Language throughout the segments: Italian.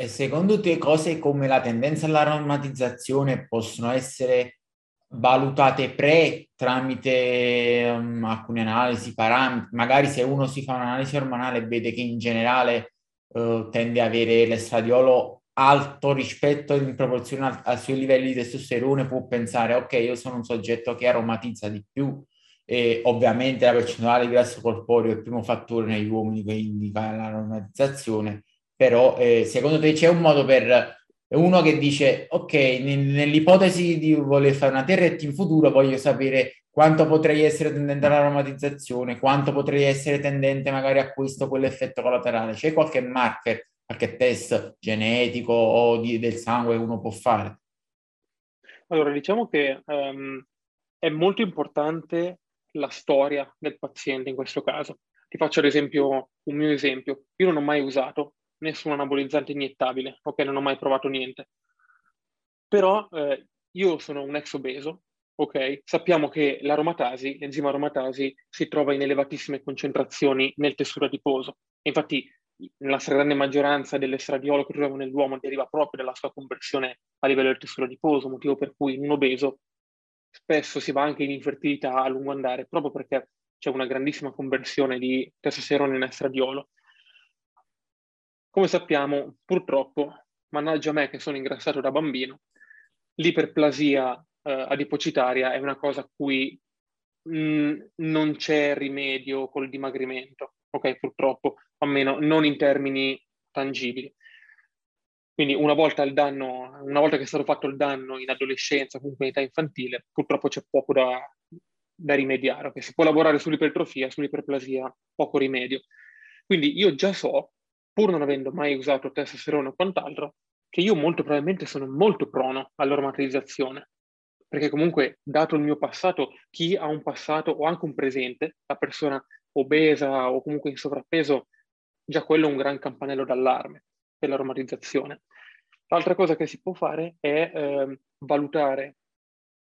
E secondo te cose come la tendenza all'aromatizzazione possono essere valutate pre tramite um, alcune analisi, parametri? Magari se uno si fa un'analisi ormonale e vede che in generale uh, tende ad avere l'estradiolo alto rispetto in proporzione al, ai suoi livelli di testosterone, può pensare ok, io sono un soggetto che aromatizza di più e ovviamente la percentuale di grasso corporeo è il primo fattore negli uomini che indica l'aromatizzazione però eh, secondo te c'è un modo per uno che dice ok, nell'ipotesi di voler fare una TRT in futuro voglio sapere quanto potrei essere tendente all'aromatizzazione, quanto potrei essere tendente magari a questo quell'effetto collaterale. C'è qualche marker, qualche test genetico o di, del sangue che uno può fare? Allora, diciamo che um, è molto importante la storia del paziente in questo caso. Ti faccio ad esempio un mio esempio. Io non ho mai usato nessun anabolizzante iniettabile, ok, non ho mai provato niente. Però eh, io sono un ex obeso, ok? Sappiamo che l'aromatasi, l'enzima aromatasi, si trova in elevatissime concentrazioni nel tessuto adiposo. Infatti, nella stragrande maggioranza dell'estradiolo che troviamo nell'uomo deriva proprio dalla sua conversione a livello del tessuto adiposo, motivo per cui in un obeso spesso si va anche in infertilità a lungo andare, proprio perché c'è una grandissima conversione di testosterone in estradiolo. Come sappiamo, purtroppo, mannaggia me che sono ingrassato da bambino, l'iperplasia eh, adipocitaria è una cosa a cui mh, mm, non c'è rimedio col dimagrimento, ok? Purtroppo, almeno non in termini tangibili. Quindi una volta, danno, una volta che è stato fatto il danno in adolescenza, comunque in età infantile, purtroppo c'è poco da, da rimediare. Okay? Si può lavorare sull'ipertrofia, sull'iperplasia, poco rimedio. Quindi io già so pur non avendo mai usato testosterone o quant'altro, che io molto probabilmente sono molto prono all'aromatizzazione. Perché comunque, dato il mio passato, chi ha un passato o anche un presente, la persona obesa o comunque in sovrappeso, già quello è un gran campanello d'allarme per l'aromatizzazione. L'altra cosa che si può fare è eh, valutare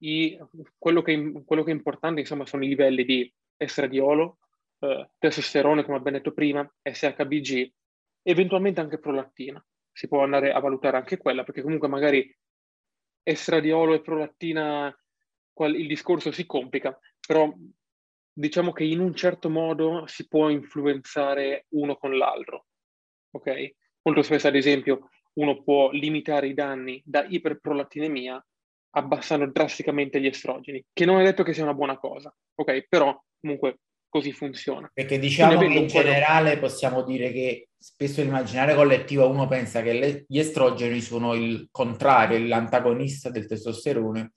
i, quello, che, quello, che, è importante, insomma, sono i livelli di estradiolo, eh, testosterone, come abbiamo detto prima, SHBG eventualmente anche prolattina. Si può andare a valutare anche quella, perché comunque magari estradiolo e prolattina il discorso si complica, però diciamo che in un certo modo si può influenzare uno con l'altro. Ok? Molto spesso, ad esempio, uno può limitare i danni da iperprolattinemia abbassando drasticamente gli estrogeni, che non è detto che sia una buona cosa, ok? Però comunque così funziona. Perché diciamo che in generale quello... possiamo dire che spesso nell'immaginario collettivo uno pensa che le, gli estrogeni sono il contrario, l'antagonista del testosterone,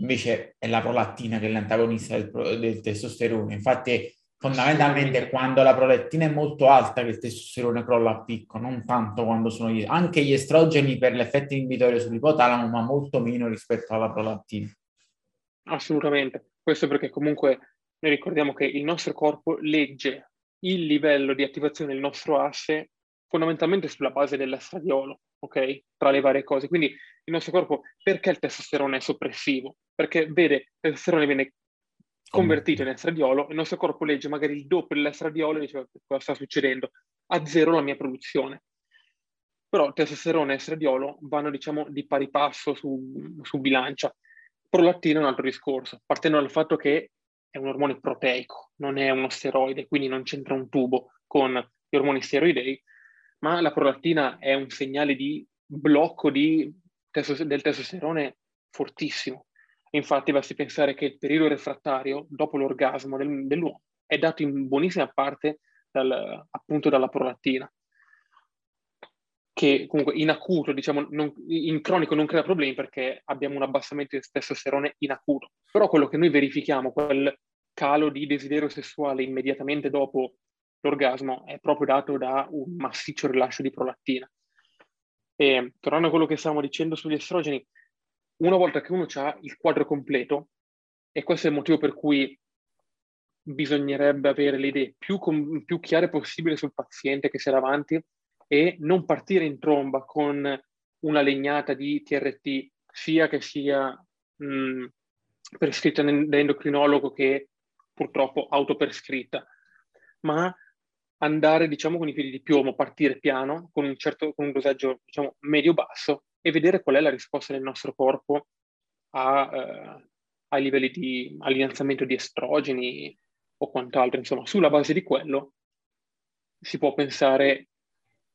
invece è la prolattina che è l'antagonista del, del testosterone. Infatti fondamentalmente quando la prolettina è molto alta che il testosterone crolla a picco, non tanto quando sono gli, anche gli estrogeni per l'effetto inibitorio sull'ipotalamo, ma molto meno rispetto alla prolattina. Assolutamente, questo perché comunque noi ricordiamo che il nostro corpo legge il livello di attivazione del nostro asse fondamentalmente sulla base dell'estradiolo, ok? Tra le varie cose. Quindi il nostro corpo, perché il testosterone è soppressivo? Perché vede, il testosterone viene convertito in estradiolo, il nostro corpo legge magari il doppio dell'estradiolo e dice cosa sta succedendo? A zero la mia produzione. Però testosterone e estradiolo vanno, diciamo, di pari passo su, su bilancia. Prolattina è un altro discorso, partendo dal fatto che è un ormone proteico, non è uno steroide, quindi non c'entra un tubo con gli ormoni steroidei, ma la prolattina è un segnale di blocco di testo, del testosterone fortissimo. Infatti basti pensare che il periodo refrattario dopo l'orgasmo del, dell'uomo è dato in buonissima parte dal, appunto dalla prolattina che comunque in acuto, diciamo, non, in cronico non crea problemi perché abbiamo un abbassamento di testosterone in acuto. Però quello che noi verifichiamo, quel calo di desiderio sessuale immediatamente dopo l'orgasmo, è proprio dato da un massiccio rilascio di prolattina. E tornando a quello che stavamo dicendo sugli estrogeni, una volta che uno ha il quadro completo, e questo è il motivo per cui bisognerebbe avere le idee più, com- più chiare possibile sul paziente che sia davanti, e non partire in tromba con una legnata di TRT, sia che sia mh, prescritta da endocrinologo che purtroppo autoprescritta, ma andare, diciamo, con i piedi di piombo, partire piano, con un certo con un dosaggio, diciamo, medio-basso e vedere qual è la risposta del nostro corpo a, eh, ai livelli di allineamento di estrogeni o quant'altro. Insomma, sulla base di quello si può pensare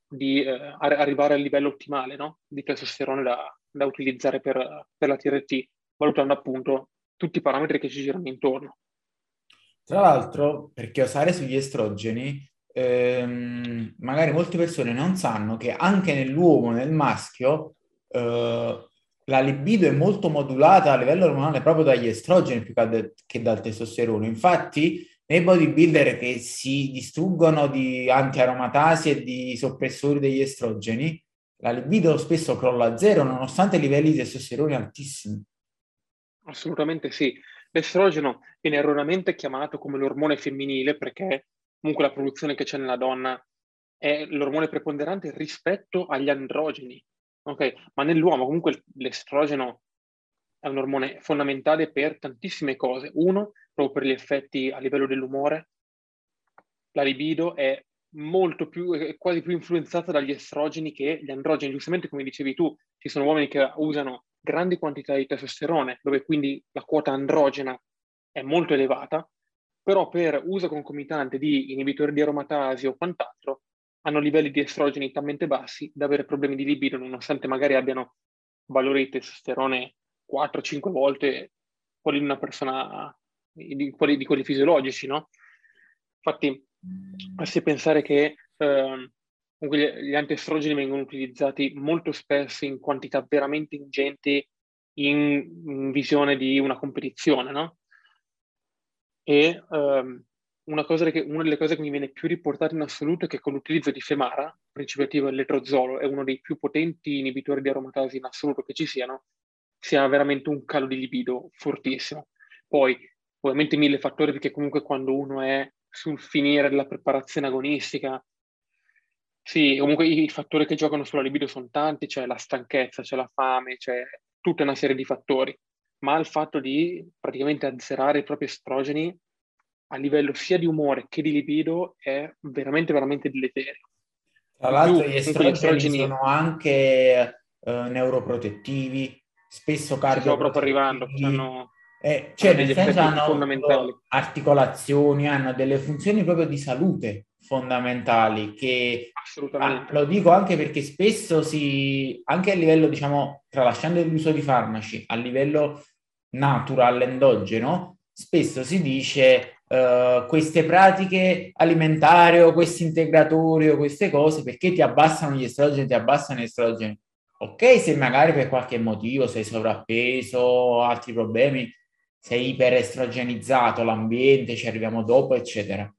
di eh, arrivare al livello ottimale no? di testosterone da, da utilizzare per, per la TRT, valutando appunto tutti i parametri che ci girano intorno. Tra l'altro, per chiosare sugli estrogeni, ehm, magari molte persone non sanno che anche nell'uomo, nel maschio, eh, la libido è molto modulata a livello ormonale proprio dagli estrogeni più che dal testosterone. Infatti, nei bodybuilder che si distruggono di antiaromatasi e di soppressori degli estrogeni, la libido spesso crolla a zero nonostante i livelli di testosterone altissimi. Assolutamente sì. L'estrogeno viene erroneamente chiamato come l'ormone femminile perché comunque la produzione che c'è nella donna è l'ormone preponderante rispetto agli androgeni. Ok, ma nell'uomo comunque l'estrogeno è un ormone fondamentale per tantissime cose. Uno, proprio per gli effetti a livello dell'umore, la libido è molto più, è quasi più influenzata dagli estrogeni che gli androgeni. Giustamente, come dicevi tu, ci sono uomini che usano grandi quantità di testosterone, dove quindi la quota androgena è molto elevata, però per uso concomitante di inibitori di aromatasi o quant'altro, hanno livelli di estrogeni talmente bassi da avere problemi di libido, nonostante magari abbiano valori di testosterone 4-5 volte quelli di una persona, di quelli, di quelli fisiologici, no? Infatti, basti pensare che eh, gli antiestrogeni vengono utilizzati molto spesso in quantità veramente ingenti in, in visione di una competizione, no? E um, una, che, una, delle cose che mi viene più riportata in assoluto è che con l'utilizzo di Femara, principio attivo dell'etrozolo, è uno dei più potenti inibitori di aromatasi in assoluto che ci siano, sia veramente un calo di libido fortissimo. Poi, ovviamente mille fattori, perché comunque quando uno è sul finire della preparazione agonistica, sì, comunque i fattori che giocano sulla libido sono tanti, c'è la stanchezza, c'è la fame, c'è tutta una serie di fattori, ma il fatto di praticamente azzerare i propri estrogeni a livello sia di umore che di libido è veramente, veramente deleterio. Tra l'altro gli estrogeni, estrogeni, sono anche eh, neuroprotettivi, spesso cardio. Stiamo proprio arrivando, hanno, eh, cioè nel senso hanno articolazioni, hanno delle funzioni proprio di salute fondamentali che assolutamente. Ah, lo dico anche perché spesso si anche a livello diciamo tralasciando l'uso di farmaci a livello natural endogeno spesso si dice uh, queste pratiche alimentari o questi integratori o queste cose perché ti abbassano gli estrogeni ti abbassano gli estrogeni. Ok se magari per qualche motivo sei sovrappeso o altri problemi sei iperestrogenizzato l'ambiente ci arriviamo dopo eccetera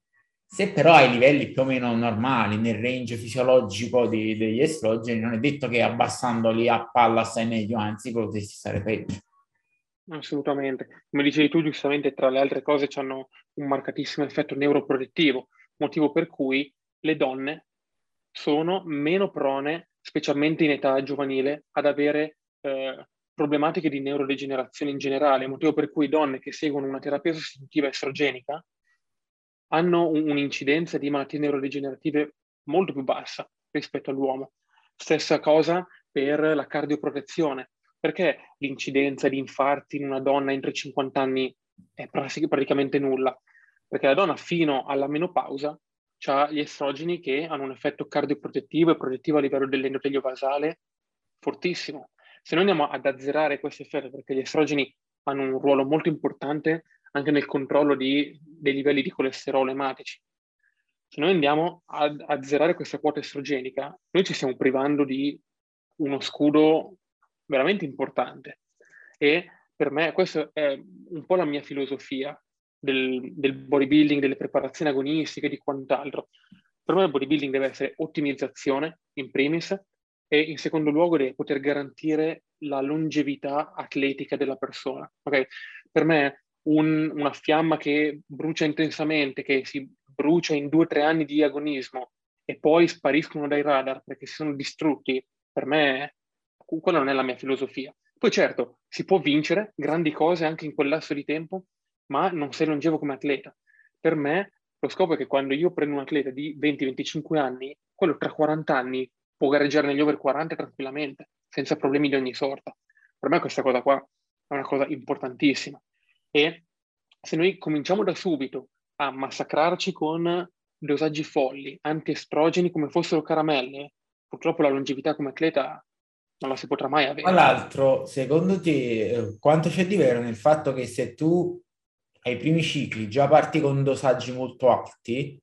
se però hai livelli più o meno normali nel range fisiologico di, degli estrogeni, non è detto che abbassandoli a palla stai meglio, anzi potresti stare peggio. Assolutamente. Come dicevi tu, giustamente, tra le altre cose hanno un marcatissimo effetto neuroprotettivo, motivo per cui le donne sono meno prone, specialmente in età giovanile, ad avere eh, problematiche di neurodegenerazione in generale, motivo per cui donne che seguono una terapia sostitutiva estrogenica hanno un'incidenza di malattie neurodegenerative molto più bassa rispetto all'uomo. Stessa cosa per la cardioprotezione, perché l'incidenza di infarti in una donna entro i 50 anni è praticamente nulla? Perché la donna fino alla menopausa ha gli estrogeni che hanno un effetto cardioprotettivo e protettivo a livello dell'endotelio basale fortissimo. Se noi andiamo ad azzerare questo effetto, perché gli estrogeni hanno un ruolo molto importante anche nel controllo di, dei livelli di colesterolo ematici. Se noi andiamo a azzerare questa quota estrogenica, noi ci stiamo privando di uno scudo veramente importante. E per me questa è un po' la mia filosofia del, del bodybuilding, delle preparazioni agonistiche, di quant'altro. Per me il bodybuilding deve essere ottimizzazione in primis e in secondo luogo deve poter garantire la longevità atletica della persona. Okay? Per me un, una fiamma che brucia intensamente, che si brucia in due o tre anni di agonismo e poi spariscono dai radar perché si sono distrutti, per me quella non è la mia filosofia. Poi certo, si può vincere grandi cose anche in quel lasso di tempo, ma non sei longevo come atleta. Per me Lo scopo è che quando io prendo un atleta di 20-25 anni, quello tra 40 anni può gareggiare negli over 40 tranquillamente, senza problemi di ogni sorta. Per me questa cosa qua è una cosa importantissima. E se noi cominciamo da subito a massacrarci con dosaggi folli, antiestrogeni come fossero caramelle, purtroppo la longevità come atleta non la si potrà mai avere. Tra l'altro, secondo te, eh, quanto c'è di vero nel fatto che se tu ai primi cicli già parti con dosaggi molto alti,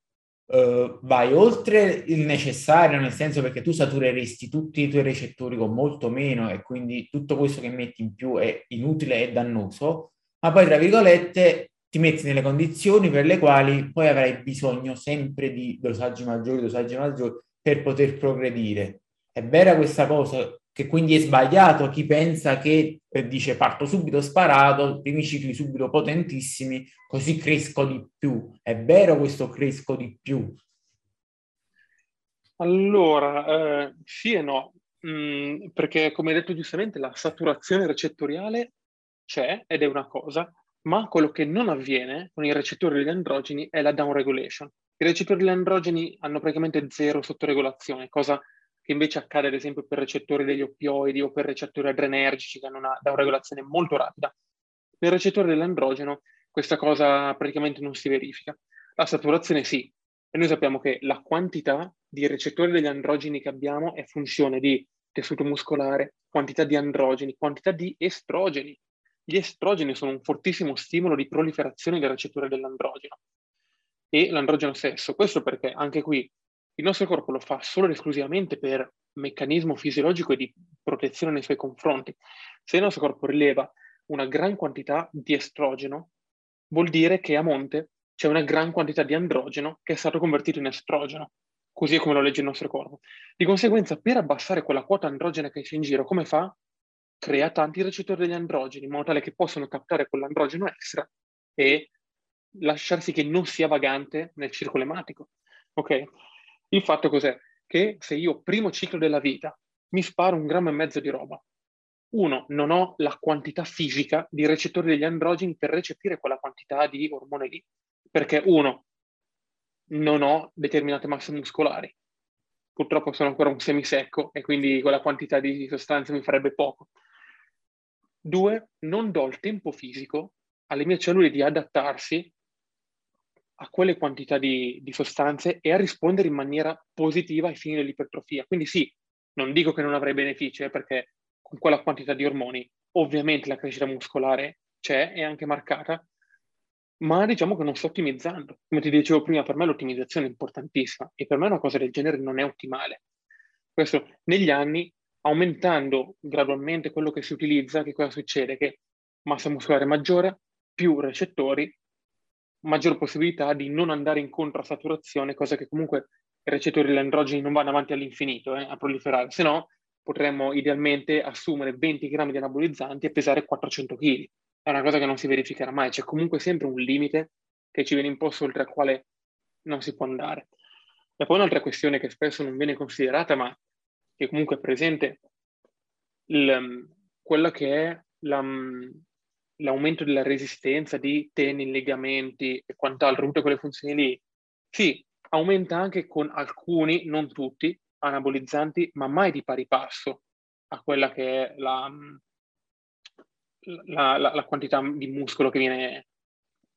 uh, vai oltre il necessario, nel senso perché tu satureresti tutti i tuoi recettori con molto meno e quindi tutto questo che metti in più è inutile e dannoso, ma poi, tra virgolette, ti metti nelle condizioni per le quali poi avrai bisogno sempre di dosaggi maggiori, dosaggi maggiori per poter progredire. È vera questa cosa? che quindi è sbagliato chi pensa che eh, dice parto subito sparato, primi cicli subito potentissimi, così cresco di più. È vero questo cresco di più? Allora, eh, sì e no, mm, perché come hai detto giustamente la saturazione recettoriale c'è ed è una cosa, ma quello che non avviene con i recettori degli androgeni è la downregulation. I recettori degli androgeni hanno praticamente zero sottoregolazione, cosa che invece accade ad esempio per recettori degli oppioidi o per recettori adrenergici che hanno una downregolazione molto rapida. Nel recettore dell'androgeno questa cosa praticamente non si verifica. La saturazione sì, e noi sappiamo che la quantità di recettori degli androgeni che abbiamo è funzione di tessuto muscolare, quantità di androgeni, quantità di estrogeni. Gli estrogeni sono un fortissimo stimolo di proliferazione del recettore dell'androgeno e l'androgeno stesso. Questo perché anche qui il nostro corpo lo fa solo ed esclusivamente per meccanismo fisiologico e di protezione nei suoi confronti. Se il nostro corpo rileva una gran quantità di estrogeno, vuol dire che a monte c'è una gran quantità di androgeno che è stato convertito in estrogeno, così come lo legge il nostro corpo. Di conseguenza, per abbassare quella quota androgena che c'è in giro, come fa? Crea tanti recettori degli androgeni, in modo tale che possano captare quell'androgeno extra e lasciar sì che non sia vagante nel circolo ematico. Ok? Il fatto cos'è? Che se io primo ciclo della vita mi sparo un grammo e mezzo di roba, uno, non ho la quantità fisica di recettori degli androgeni per recepire quella quantità di ormone lì, perché uno, non ho determinate masse muscolari, purtroppo sono ancora un semisecco e quindi quella quantità di sostanza mi farebbe poco. Due, non do il tempo fisico alle mie cellule di adattarsi a quelle quantità di, di, sostanze e a rispondere in maniera positiva ai fini dell'ipertrofia. Quindi sì, non dico che non avrei benefici, eh, perché con quella quantità di ormoni ovviamente la crescita muscolare c'è, è anche marcata, ma diciamo che non sto ottimizzando. Come ti dicevo prima, per me l'ottimizzazione è importantissima e per me una cosa del genere non è ottimale. Questo negli anni, aumentando gradualmente quello che si utilizza, che cosa succede? Che massa muscolare maggiore, più recettori, maggior possibilità di non andare incontro a saturazione, cosa che comunque i recettori dell'androgeni non vanno avanti all'infinito eh, a proliferare, se no potremmo idealmente assumere 20 grammi di anabolizzanti e pesare 400 kg. È una cosa che non si verificherà mai, c'è comunque sempre un limite che ci viene imposto oltre al quale non si può andare. E poi un'altra questione che spesso non viene considerata, ma che comunque è presente, il, quella che è la, l'aumento della resistenza di tendini, legamenti e quant'altro, tutte quelle funzioni lì, sì, aumenta anche con alcuni, non tutti, anabolizzanti, ma mai di pari passo a quella che è la, la, la, la quantità di muscolo che viene,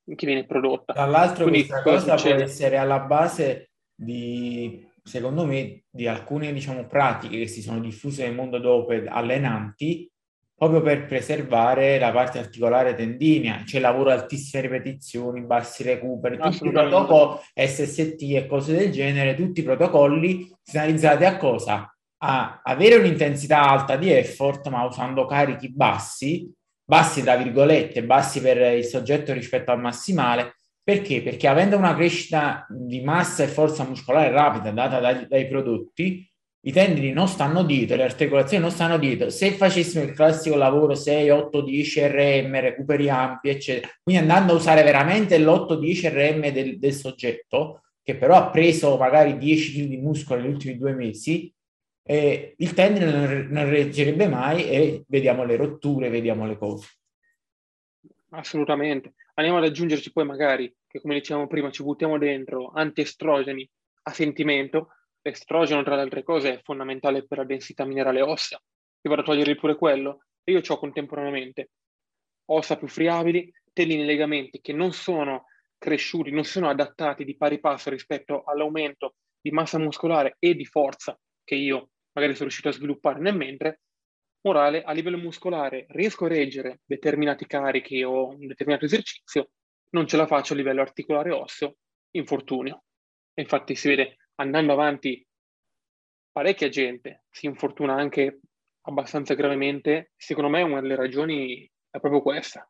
che viene prodotta. Tra l'altro Quindi, questa cosa succede? può essere alla base di, secondo me, di alcune diciamo, pratiche che si sono diffuse nel mondo dopo allenanti proprio per preservare la parte articolare tendinea. C'è lavoro altissime ripetizioni, bassi recuperi, tutti i protocolli SST e cose del genere, tutti i protocolli finalizzati a cosa? A avere un'intensità alta di effort, ma usando carichi bassi, bassi tra virgolette, bassi per il soggetto rispetto al massimale. Perché? Perché avendo una crescita di massa e forza muscolare rapida data dai, dai prodotti, i tendini non stanno dietro, le articolazioni non stanno dietro. Se facessimo il classico lavoro 6, 8, 10 RM, recuperi ampi, eccetera, quindi andando a usare veramente l'8-10 RM del, del, soggetto, che però ha preso magari 10 kg di muscolo negli ultimi due mesi, eh, il tendine non, non reggerebbe mai e vediamo le rotture, vediamo le cose. Assolutamente. Andiamo ad aggiungerci poi magari, che come dicevamo prima, ci buttiamo dentro antiestrogeni a sentimento, l'estrogeno tra le altre cose è fondamentale per la densità minerale ossea, io vado a togliergli pure quello e io ho contemporaneamente ossa più friabili, tellini legamenti che non sono cresciuti, non sono adattati di pari passo rispetto all'aumento di massa muscolare e di forza che io magari sono riuscito a sviluppare nel mentre, morale, a livello muscolare riesco a reggere determinati carichi o un determinato esercizio, non ce la faccio a livello articolare osseo, infortunio. Infatti si vede andando avanti parecchia gente si infortuna anche abbastanza gravemente. Secondo me una delle ragioni è proprio questa.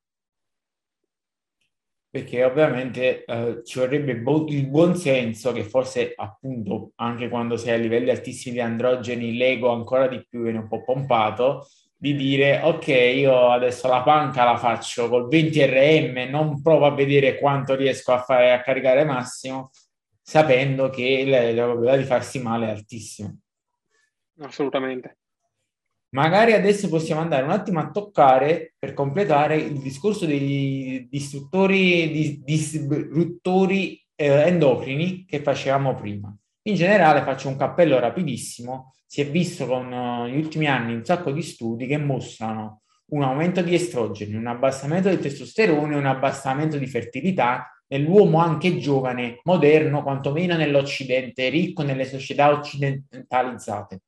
Perché ovviamente eh, ci vorrebbe bo- il buon senso che forse appunto anche quando sei a livelli altissimi di androgeni l'ego ancora di più viene un po' pompato di dire ok io adesso la panca la faccio col 20 RM non provo a vedere quanto riesco a fare a caricare massimo sapendo che la, la probabilità di farsi male è altissima assolutamente Magari adesso possiamo andare un attimo a toccare per completare il discorso degli distruttori, di, disruttori eh, endocrini che facevamo prima. In generale faccio un cappello rapidissimo, si è visto con uh, gli ultimi anni un sacco di studi che mostrano un aumento di estrogeni, un abbassamento del testosterone, un abbassamento di fertilità nell'uomo anche giovane, moderno, quantomeno nell'Occidente, ricco nelle società occidentalizzate.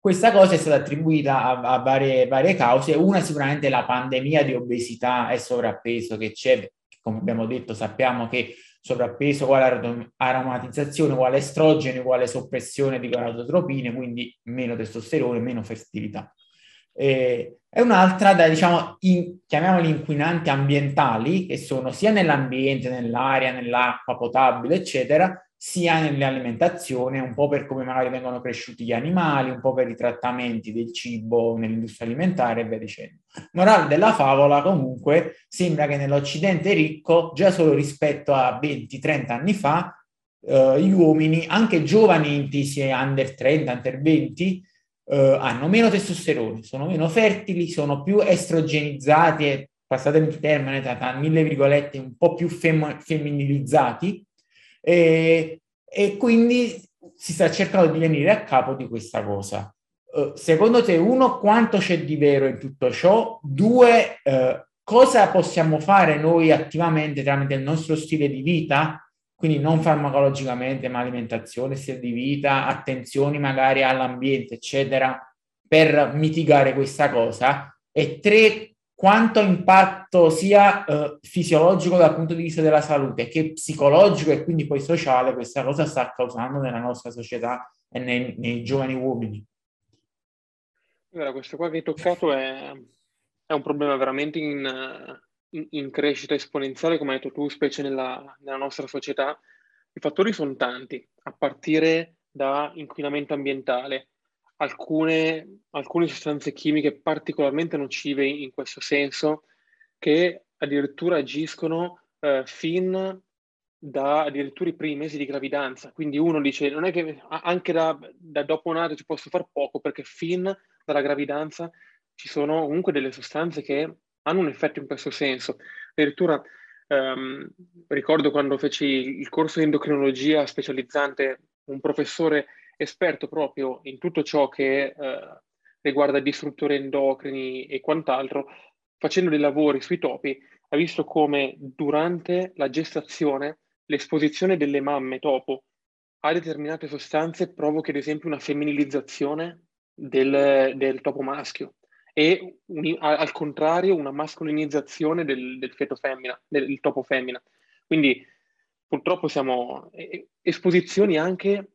Questa cosa è stata attribuita a, a varie, varie, cause, una sicuramente la pandemia di obesità e sovrappeso che c'è, come abbiamo detto sappiamo che sovrappeso uguale aromatizzazione, uguale estrogeno, uguale soppressione di gonadotropine, quindi meno testosterone, meno fertilità. E un'altra, da, diciamo, in, chiamiamoli inquinanti ambientali, che sono sia nell'ambiente, nell'aria, nell'acqua potabile, eccetera, sia nell'alimentazione, un po' per come magari vengono cresciuti gli animali, un po' per i trattamenti del cibo nell'industria alimentare e via dicendo. Morale della favola, comunque, sembra che nell'Occidente ricco, già solo rispetto a 20-30 anni fa, eh, gli uomini, anche giovani intesi under 30, under 20, eh, hanno meno testosterone, sono meno fertili, sono più estrogenizzati e, passatemi il termine, tra mille virgolette, un po' più fem- femminilizzati, e, e quindi si sta cercando di venire a capo di questa cosa. Uh, secondo te, uno, quanto c'è di vero in tutto ciò? Due, uh, cosa possiamo fare noi attivamente tramite il nostro stile di vita? Quindi non farmacologicamente, ma alimentazione, stile di vita, attenzioni magari all'ambiente, eccetera, per mitigare questa cosa. E tre, quanto impatto sia eh, fisiologico dal punto di vista della salute che psicologico e quindi poi sociale questa cosa sta causando nella nostra società e nei, nei giovani uomini. Allora, questo qua che hai toccato è, è un problema veramente in, in, in, crescita esponenziale, come hai detto tu, specie nella, nella nostra società. I fattori sono tanti, a partire da inquinamento ambientale, alcune, alcune sostanze chimiche particolarmente nocive in questo senso che addirittura agiscono eh, fin da addirittura i primi mesi di gravidanza. Quindi uno dice, non è che anche da, da dopo nato ci posso fare poco, perché fin dalla gravidanza ci sono comunque delle sostanze che hanno un effetto in questo senso. Addirittura ehm, ricordo quando feci il corso di endocrinologia specializzante, un professore esperto proprio in tutto ciò che eh, riguarda distruttori endocrini e quant'altro, facendo dei lavori sui topi, ha visto come durante la gestazione l'esposizione delle mamme topo a determinate sostanze provochi ad esempio una femminilizzazione del, del topo maschio e un, al contrario una mascolinizzazione del, del feto femmina, del topo femmina. Quindi purtroppo siamo esposizioni anche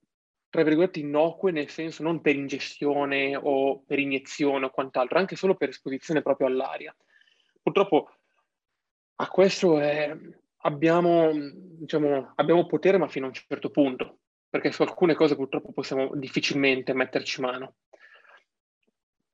tra virgolette, innocue, nel senso non per ingestione o per iniezione o quant'altro, anche solo per esposizione proprio all'aria. Purtroppo a questo è, abbiamo, diciamo, abbiamo potere, ma fino a un certo punto, perché su alcune cose purtroppo possiamo difficilmente metterci mano.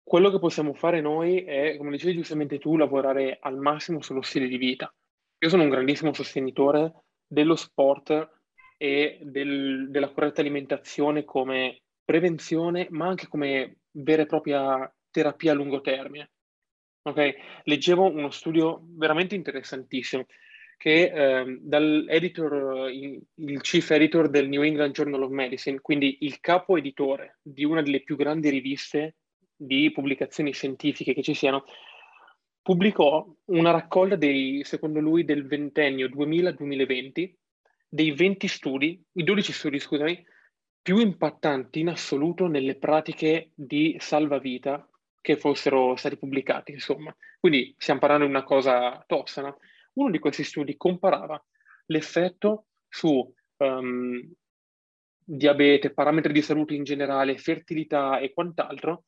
Quello che possiamo fare noi è, come dicevi giustamente tu, lavorare al massimo sullo stile di vita. Io sono un grandissimo sostenitore dello sport e del, della corretta alimentazione come prevenzione, ma anche come vera e propria terapia a lungo termine. Ok, leggevo uno studio veramente interessantissimo che eh, dall'editor, il chief editor del New England Journal of Medicine, quindi il capo editore di una delle più grandi riviste di pubblicazioni scientifiche che ci siano, pubblicò una raccolta dei, secondo lui, del ventennio 2000-2020, dei 20 studi, i 12 studi, scusami, più impattanti in assoluto nelle pratiche di salvavita che fossero stati pubblicati, insomma. Quindi stiamo parlando di una cosa tosta, no? Uno di questi studi comparava l'effetto su um, diabete, parametri di salute in generale, fertilità e quant'altro,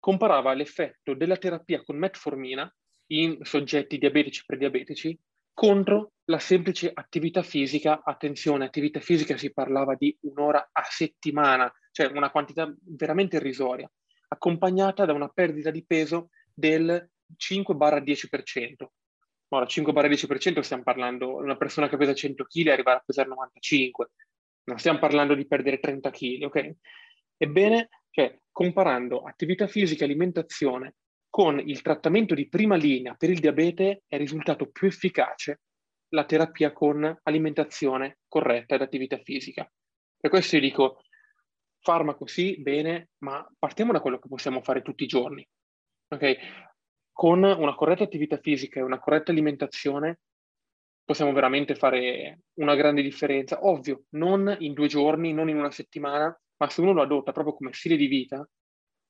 comparava l'effetto della terapia con metformina in soggetti diabetici e prediabetici contro la semplice attività fisica. Attenzione, attività fisica si parlava di un'ora a settimana, cioè una quantità veramente irrisoria, accompagnata da una perdita di peso del 5-10%. Ora, 5-10% stiamo parlando di una persona che pesa 100 kg e arrivare a pesare 95, non stiamo parlando di perdere 30 kg, ok? Ebbene, cioè, comparando attività fisica e alimentazione con il trattamento di prima linea per il diabete è risultato più efficace la terapia con alimentazione corretta ed attività fisica. Per questo io dico, farmaco sì, bene, ma partiamo da quello che possiamo fare tutti i giorni. Okay? Con una corretta attività fisica e una corretta alimentazione possiamo veramente fare una grande differenza. Ovvio, non in due giorni, non in una settimana, ma se uno lo adotta proprio come stile di vita,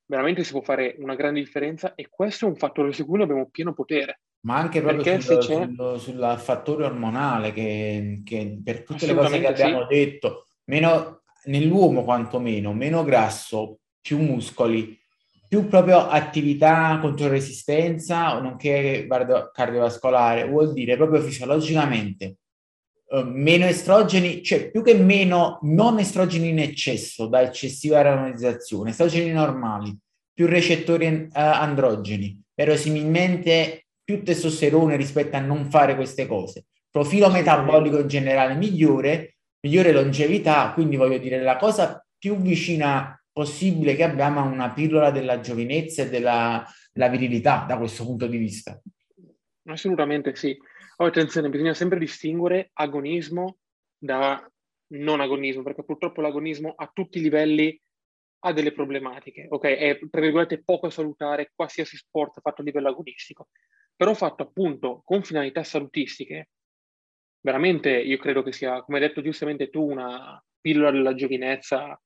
veramente si può fare una grande differenza e questo è un fattore su cui noi abbiamo pieno potere. Ma anche proprio sul, sul, sul, fattore ormonale che, che per tutte le cose che abbiamo sì. detto, meno nell'uomo quantomeno, meno grasso, più muscoli, più proprio attività contro resistenza, nonché cardiovascolare, vuol dire proprio fisiologicamente uh, meno estrogeni, cioè più che meno non estrogeni in eccesso da eccessiva aromatizzazione, estrogeni normali, più recettori uh, androgeni, verosimilmente più testosterone rispetto a non fare queste cose. Profilo metabolico in generale migliore, migliore longevità, quindi voglio dire la cosa più vicina possibile che abbiamo a una pillola della giovinezza e della, della virilità da questo punto di vista. Assolutamente sì. Oh, attenzione, bisogna sempre distinguere agonismo da non agonismo, perché purtroppo l'agonismo a tutti i livelli ha delle problematiche, ok? È, tra virgolette, poco salutare qualsiasi sport fatto a livello agonistico. Però fatto appunto con finalità salutistiche, veramente io credo che sia, come hai detto giustamente tu, una pillola della giovinezza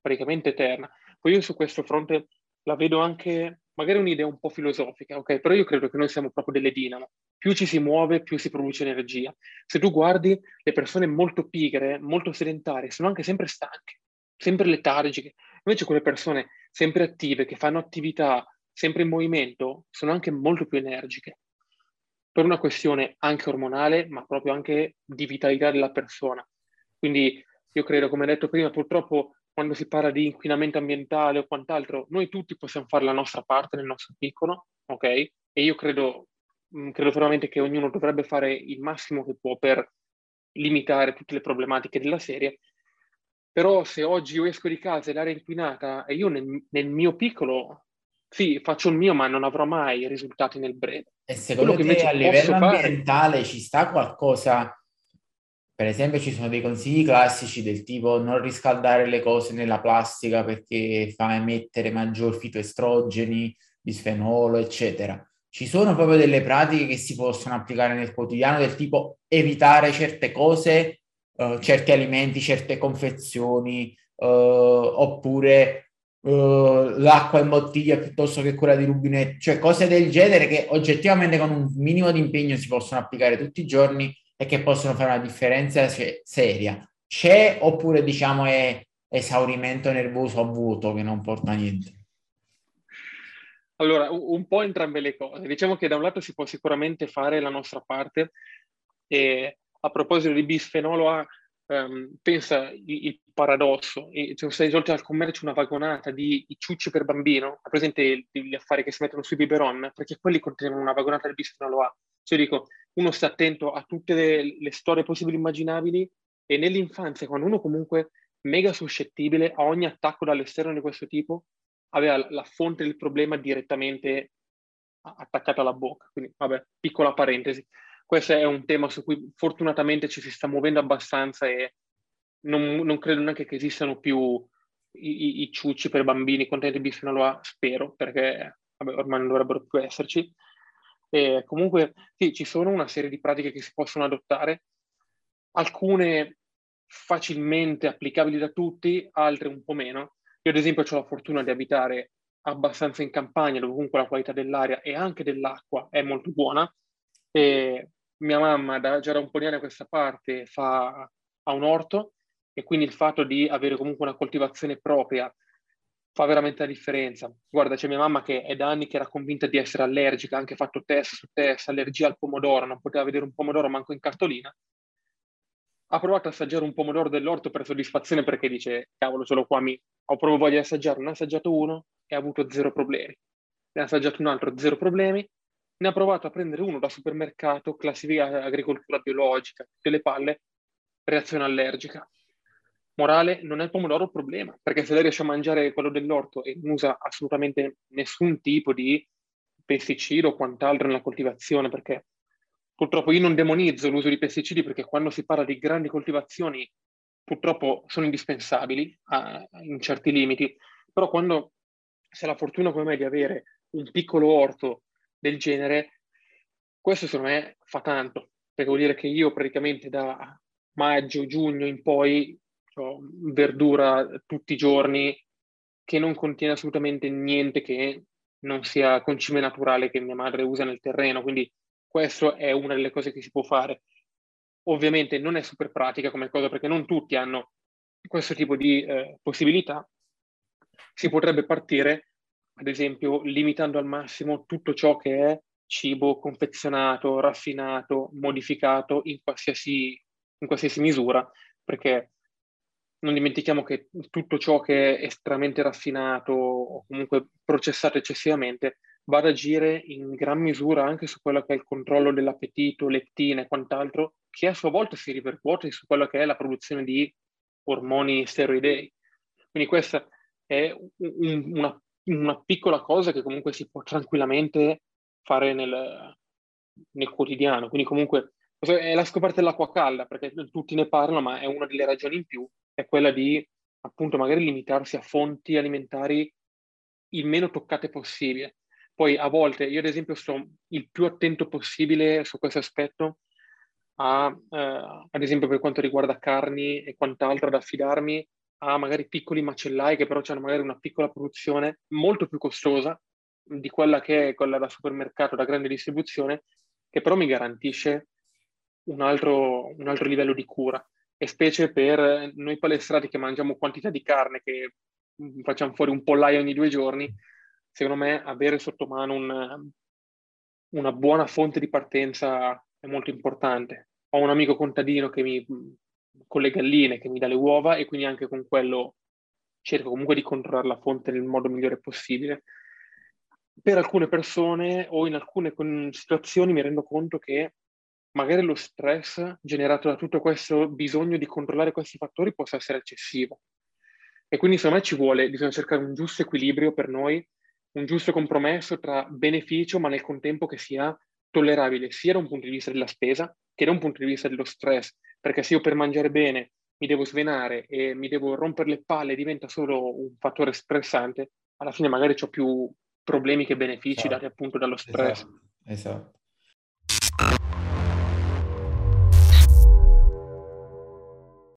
praticamente eterna. Poi io su questo fronte la vedo anche, magari un'idea un po' filosofica, ok? Però io credo che noi siamo proprio delle dinamo. Più ci si muove, più si produce energia. Se tu guardi le persone molto pigre, molto sedentarie, sono anche sempre stanche, sempre letargiche. Invece quelle persone sempre attive, che fanno attività, sempre in movimento, sono anche molto più energiche. Per una questione anche ormonale, ma proprio anche di vitalità della persona. Quindi io credo, come detto prima, purtroppo quando si parla di inquinamento ambientale o quant'altro, noi tutti possiamo fare la nostra parte nel nostro piccolo, ok? E io credo, mm, credo veramente che ognuno dovrebbe fare il massimo che può per limitare tutte le problematiche della serie. Però se oggi io esco di casa e l'aria è inquinata e io nel, nel mio piccolo, sì, faccio il mio, ma non avrò mai risultati nel breve. E secondo Quello te a livello ambientale fare... ci sta qualcosa per esempio ci sono dei consigli classici del tipo non riscaldare le cose nella plastica perché fa emettere maggior fitoestrogeni, bisfenolo, eccetera. Ci sono proprio delle pratiche che si possono applicare nel quotidiano del tipo evitare certe cose, uh, certi alimenti, certe confezioni, uh, oppure uh, l'acqua in bottiglia piuttosto che quella di rubinetto, cioè cose del genere che oggettivamente con un minimo di impegno si possono applicare tutti i giorni e che possono fare una differenza seria. C'è oppure diciamo è esaurimento nervoso a vuoto che non porta a niente? Allora, un po' entrambe le cose. Diciamo che da un lato si può sicuramente fare la nostra parte e a proposito di bisfenolo A, um, pensa il, paradosso, e, cioè, sei risolti al commercio una vagonata di ciucci per bambino, ha presente gli affari che si mettono sui biberon, perché quelli contengono una vagonata di bisfenolo A. Cioè dico, uno sta attento a tutte le, le storie possibili e immaginabili e nell'infanzia, quando uno comunque mega suscettibile a ogni attacco dall'esterno di questo tipo, aveva la fonte del problema direttamente attaccata alla bocca. Quindi, vabbè, piccola parentesi. Questo è un tema su cui fortunatamente ci si sta muovendo abbastanza e non, non credo neanche che esistano più i, i, i ciucci per bambini contenti di bisfenolo A, spero, perché vabbè, ormai non dovrebbero più esserci. E comunque sì, ci sono una serie di pratiche che si possono adottare, alcune facilmente applicabili da tutti, altre un po' meno. Io ad esempio ho la fortuna di abitare abbastanza in campagna, dove comunque la qualità dell'aria e anche dell'acqua è molto buona. E mia mamma da, già da un po' di anni a questa parte fa, ha un orto e quindi il fatto di avere comunque una coltivazione propria fa veramente la differenza. Guarda, c'è mia mamma che è da anni che era convinta di essere allergica, ha anche fatto test su test, allergia al pomodoro, non poteva vedere un pomodoro manco in cartolina. Ha provato a assaggiare un pomodoro dell'orto per soddisfazione perché dice, cavolo, solo qua mi... ho proprio voglia di assaggiare. Ne ha assaggiato uno e ha avuto zero problemi. Ne ha assaggiato un altro, zero problemi. Ne ha provato a prendere uno da supermercato, classifica agricoltura biologica, tutte le palle, reazione allergica morale, non è il pomodoro il problema, perché se lei riesce a mangiare quello dell'orto e non usa assolutamente nessun tipo di pesticida o quant'altro nella coltivazione, perché purtroppo io non demonizzo l'uso di pesticidi perché quando si parla di grandi coltivazioni purtroppo sono indispensabili a, in certi limiti, però quando si la fortuna come me di avere un piccolo orto del genere, questo secondo me fa tanto, perché vuol dire che io praticamente da maggio, giugno in poi ho verdura tutti i giorni che non contiene assolutamente niente che non sia concime naturale che mia madre usa nel terreno, quindi questa è una delle cose che si può fare. Ovviamente non è super pratica come cosa perché non tutti hanno questo tipo di eh, possibilità. Si potrebbe partire, ad esempio, limitando al massimo tutto ciò che è cibo confezionato, raffinato, modificato in qualsiasi, in qualsiasi misura, perché non dimentichiamo che tutto ciò che è estremamente raffinato o comunque processato eccessivamente va ad agire in gran misura anche su quello che è il controllo dell'appetito, leptina e quant'altro, che a sua volta si ripercuote su quella che è la produzione di ormoni steroidei. Quindi questa è un, una, una, piccola cosa che comunque si può tranquillamente fare nel, nel quotidiano. Quindi comunque è la scoperta dell'acqua calda, perché tutti ne parlano, ma è una delle ragioni in più è quella di appunto magari limitarsi a fonti alimentari il meno toccate possibile. Poi a volte, io ad esempio sto il più attento possibile su questo aspetto, a, eh, ad esempio per quanto riguarda carni e quant'altro, ad affidarmi a magari piccoli macellai che però hanno magari una piccola produzione molto più costosa di quella che è quella da supermercato, da grande distribuzione, che però mi garantisce un altro, un altro livello di cura e specie per noi palestrati che mangiamo quantità di carne, che facciamo fuori un pollaio ogni due giorni, secondo me avere sotto mano un, una buona fonte di partenza è molto importante. Ho un amico contadino che mi, con le galline che mi dà le uova e quindi anche con quello cerco comunque di controllare la fonte nel modo migliore possibile. Per alcune persone o in alcune situazioni mi rendo conto che magari lo stress generato da tutto questo bisogno di controllare questi fattori possa essere eccessivo. E quindi secondo me ci vuole, bisogna cercare un giusto equilibrio per noi, un giusto compromesso tra beneficio, ma nel contempo che sia tollerabile sia da un punto di vista della spesa che da un punto di vista dello stress. Perché se io per mangiare bene mi devo svenare e mi devo rompere le palle diventa solo un fattore stressante, alla fine magari ho più problemi che benefici esatto. dati appunto dallo stress. Esatto. esatto.